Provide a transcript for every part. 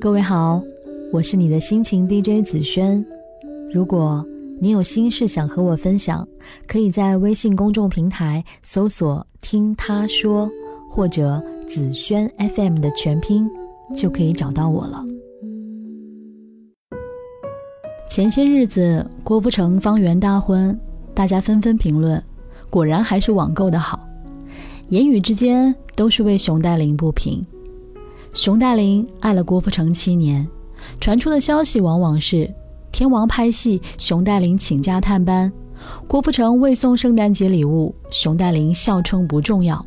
各位好，我是你的心情 DJ 紫萱。如果你有心事想和我分享，可以在微信公众平台搜索“听他说”或者“紫萱 FM” 的全拼，就可以找到我了。前些日子郭富城方圆大婚，大家纷纷评论，果然还是网购的好，言语之间都是为熊黛林不平。熊黛林爱了郭富城七年，传出的消息往往是天王拍戏，熊黛林请假探班，郭富城未送圣诞节礼物，熊黛林笑称不重要。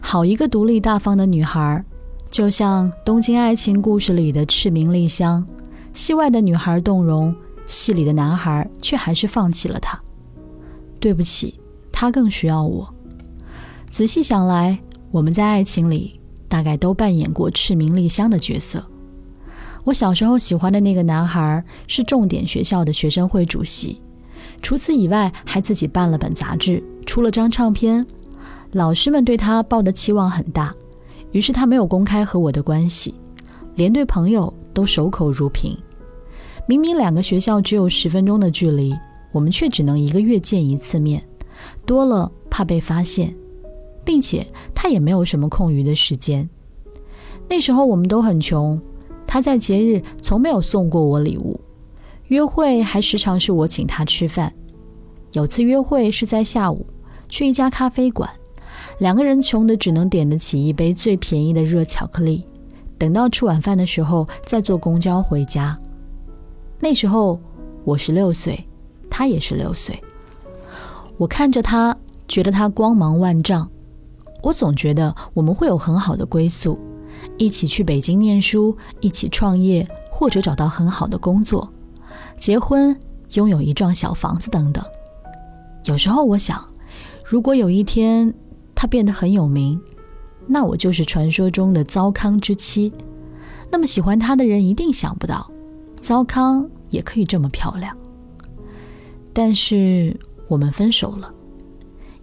好一个独立大方的女孩，就像《东京爱情故事》里的赤名莉香，戏外的女孩动容，戏里的男孩却还是放弃了她。对不起，他更需要我。仔细想来，我们在爱情里。大概都扮演过赤名丽香的角色。我小时候喜欢的那个男孩是重点学校的学生会主席，除此以外还自己办了本杂志，出了张唱片。老师们对他抱的期望很大，于是他没有公开和我的关系，连对朋友都守口如瓶。明明两个学校只有十分钟的距离，我们却只能一个月见一次面，多了怕被发现。并且他也没有什么空余的时间。那时候我们都很穷，他在节日从没有送过我礼物，约会还时常是我请他吃饭。有次约会是在下午，去一家咖啡馆，两个人穷得只能点得起一杯最便宜的热巧克力。等到吃晚饭的时候，再坐公交回家。那时候我十六岁，他也十六岁。我看着他，觉得他光芒万丈。我总觉得我们会有很好的归宿，一起去北京念书，一起创业，或者找到很好的工作，结婚，拥有一幢小房子等等。有时候我想，如果有一天他变得很有名，那我就是传说中的糟糠之妻。那么喜欢他的人一定想不到，糟糠也可以这么漂亮。但是我们分手了，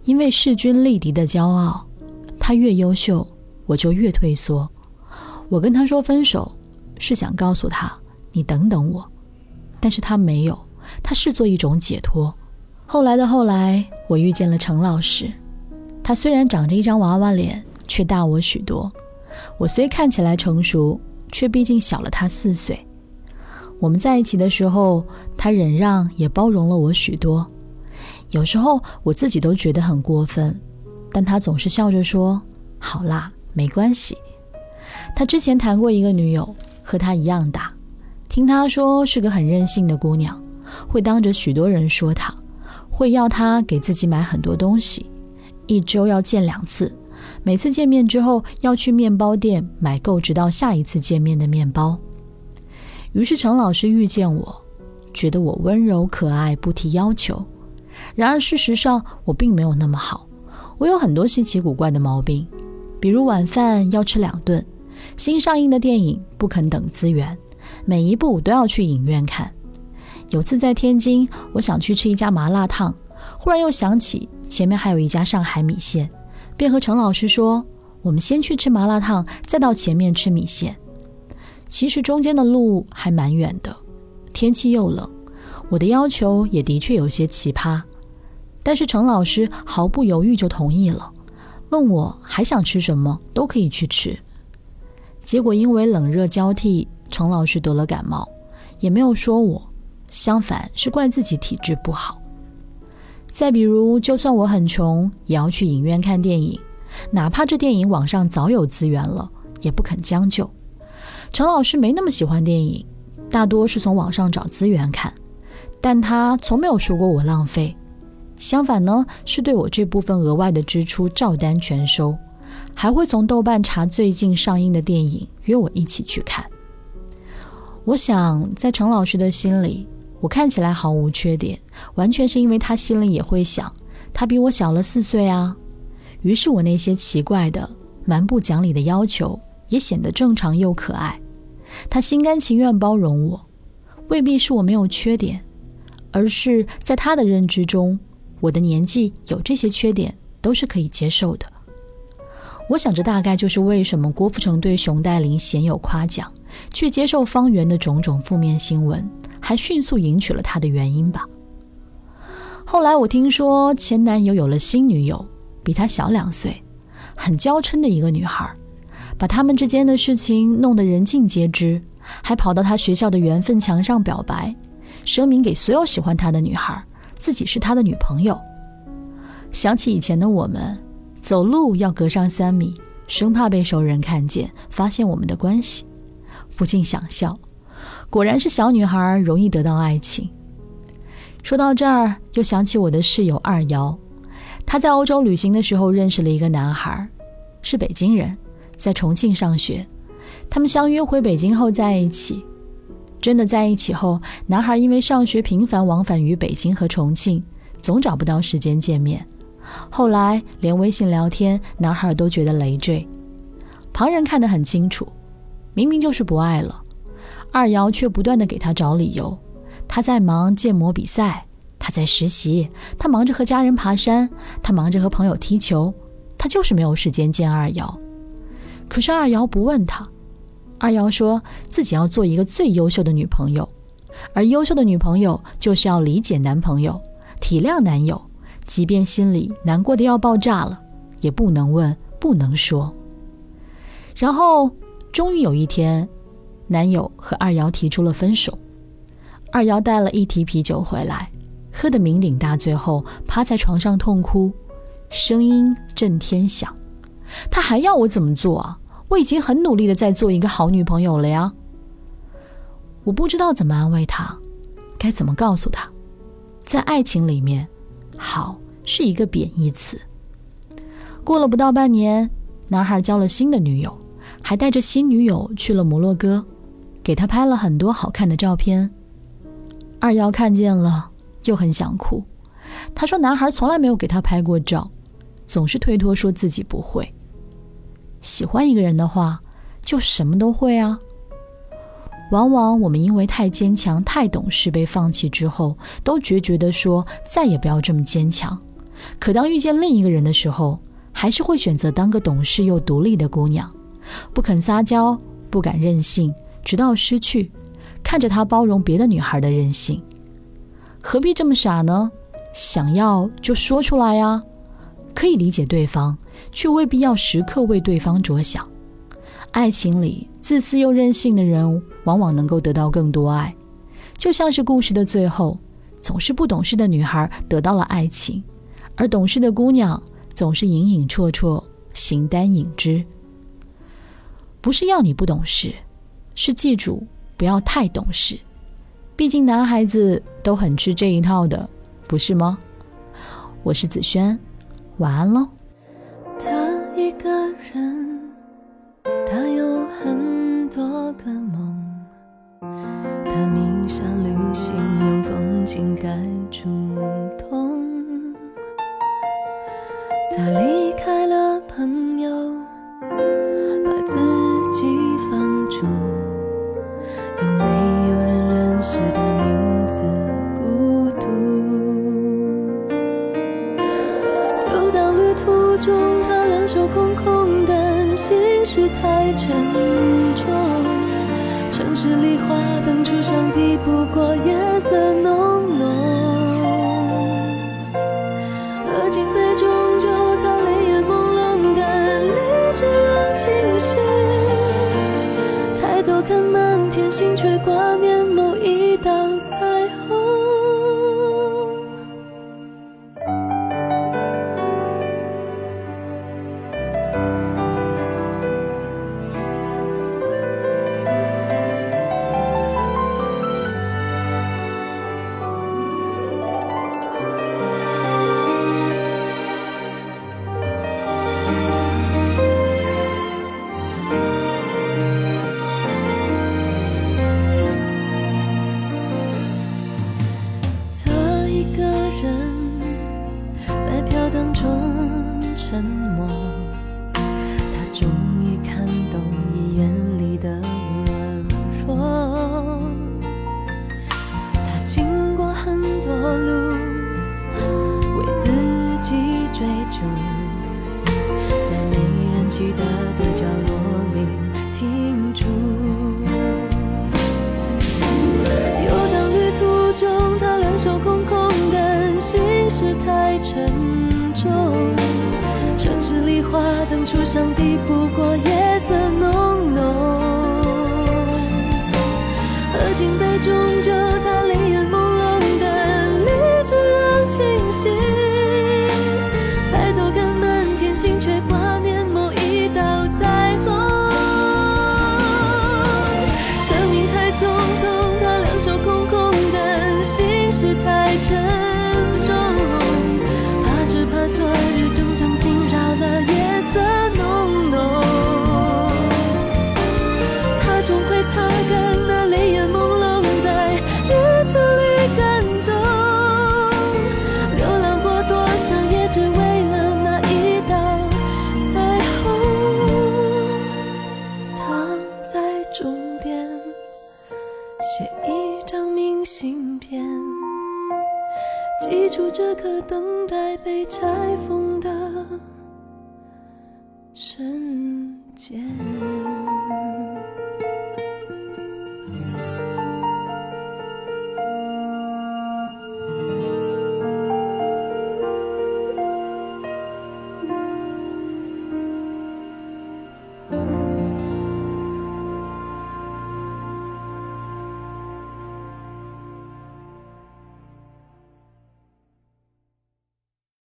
因为势均力敌的骄傲。他越优秀，我就越退缩。我跟他说分手，是想告诉他你等等我，但是他没有，他视作一种解脱。后来的后来，我遇见了程老师，他虽然长着一张娃娃脸，却大我许多。我虽看起来成熟，却毕竟小了他四岁。我们在一起的时候，他忍让也包容了我许多，有时候我自己都觉得很过分。但他总是笑着说：“好啦，没关系。”他之前谈过一个女友，和他一样大，听他说是个很任性的姑娘，会当着许多人说他，会要他给自己买很多东西，一周要见两次，每次见面之后要去面包店买够，直到下一次见面的面包。于是程老师遇见我，觉得我温柔可爱，不提要求。然而事实上，我并没有那么好。我有很多稀奇古怪的毛病，比如晚饭要吃两顿，新上映的电影不肯等资源，每一部都要去影院看。有次在天津，我想去吃一家麻辣烫，忽然又想起前面还有一家上海米线，便和陈老师说：“我们先去吃麻辣烫，再到前面吃米线。”其实中间的路还蛮远的，天气又冷，我的要求也的确有些奇葩。但是程老师毫不犹豫就同意了，问我还想吃什么都可以去吃。结果因为冷热交替，程老师得了感冒，也没有说我，相反是怪自己体质不好。再比如，就算我很穷，也要去影院看电影，哪怕这电影网上早有资源了，也不肯将就。程老师没那么喜欢电影，大多是从网上找资源看，但他从没有说过我浪费。相反呢，是对我这部分额外的支出照单全收，还会从豆瓣查最近上映的电影，约我一起去看。我想，在程老师的心里，我看起来毫无缺点，完全是因为他心里也会想，他比我小了四岁啊。于是我那些奇怪的、蛮不讲理的要求，也显得正常又可爱。他心甘情愿包容我，未必是我没有缺点，而是在他的认知中。我的年纪有这些缺点都是可以接受的。我想这大概就是为什么郭富城对熊黛林鲜有夸奖，却接受方圆的种种负面新闻，还迅速迎娶了他的原因吧。后来我听说前男友有了新女友，比他小两岁，很娇嗔的一个女孩，把他们之间的事情弄得人尽皆知，还跑到他学校的缘分墙上表白，声明给所有喜欢他的女孩，自己是他的女朋友。想起以前的我们，走路要隔上三米，生怕被熟人看见，发现我们的关系，不禁想笑。果然是小女孩容易得到爱情。说到这儿，又想起我的室友二瑶，她在欧洲旅行的时候认识了一个男孩，是北京人，在重庆上学。他们相约回北京后在一起，真的在一起后，男孩因为上学频繁往返于北京和重庆，总找不到时间见面。后来连微信聊天，男孩都觉得累赘。旁人看得很清楚，明明就是不爱了，二瑶却不断的给他找理由。他在忙建模比赛，他在实习，他忙着和家人爬山，他忙着和朋友踢球，他就是没有时间见二瑶。可是二瑶不问他，二瑶说自己要做一个最优秀的女朋友，而优秀的女朋友就是要理解男朋友，体谅男友，即便心里难过的要爆炸了，也不能问，不能说。然后终于有一天，男友和二瑶提出了分手。二瑶带了一提啤酒回来，喝得酩酊大醉后，趴在床上痛哭，声音震天响。他还要我怎么做啊？我已经很努力的在做一个好女朋友了呀。我不知道怎么安慰他，该怎么告诉他，在爱情里面，好是一个贬义词。过了不到半年，男孩交了新的女友，还带着新女友去了摩洛哥，给他拍了很多好看的照片。二幺看见了，又很想哭。他说：“男孩从来没有给他拍过照，总是推脱说自己不会。喜欢一个人的话，就什么都会啊。往往我们因为太坚强、太懂事，被放弃之后，都决绝地说再也不要这么坚强。可当遇见另一个人的时候，还是会选择当个懂事又独立的姑娘，不肯撒娇，不敢任性，直到失去。”看着他包容别的女孩的任性，何必这么傻呢？想要就说出来呀，可以理解对方，却未必要时刻为对方着想。爱情里自私又任性的人，往往能够得到更多爱。就像是故事的最后，总是不懂事的女孩得到了爱情，而懂事的姑娘总是隐隐绰绰，形单影只。不是要你不懂事，是记住。不要太懂事，毕竟男孩子都很吃这一套的，不是吗？我是子轩，晚安喽。他一个人，他有很多个梦，他迷上旅行，用风景盖住痛。他离开了朋友，沉重，城市里花灯初上，抵不过夜色浓浓。滴答的角落里停驻游荡旅途中他两手空空但心事太沉重城市里花灯初上抵不过夜色浓浓。喝尽杯中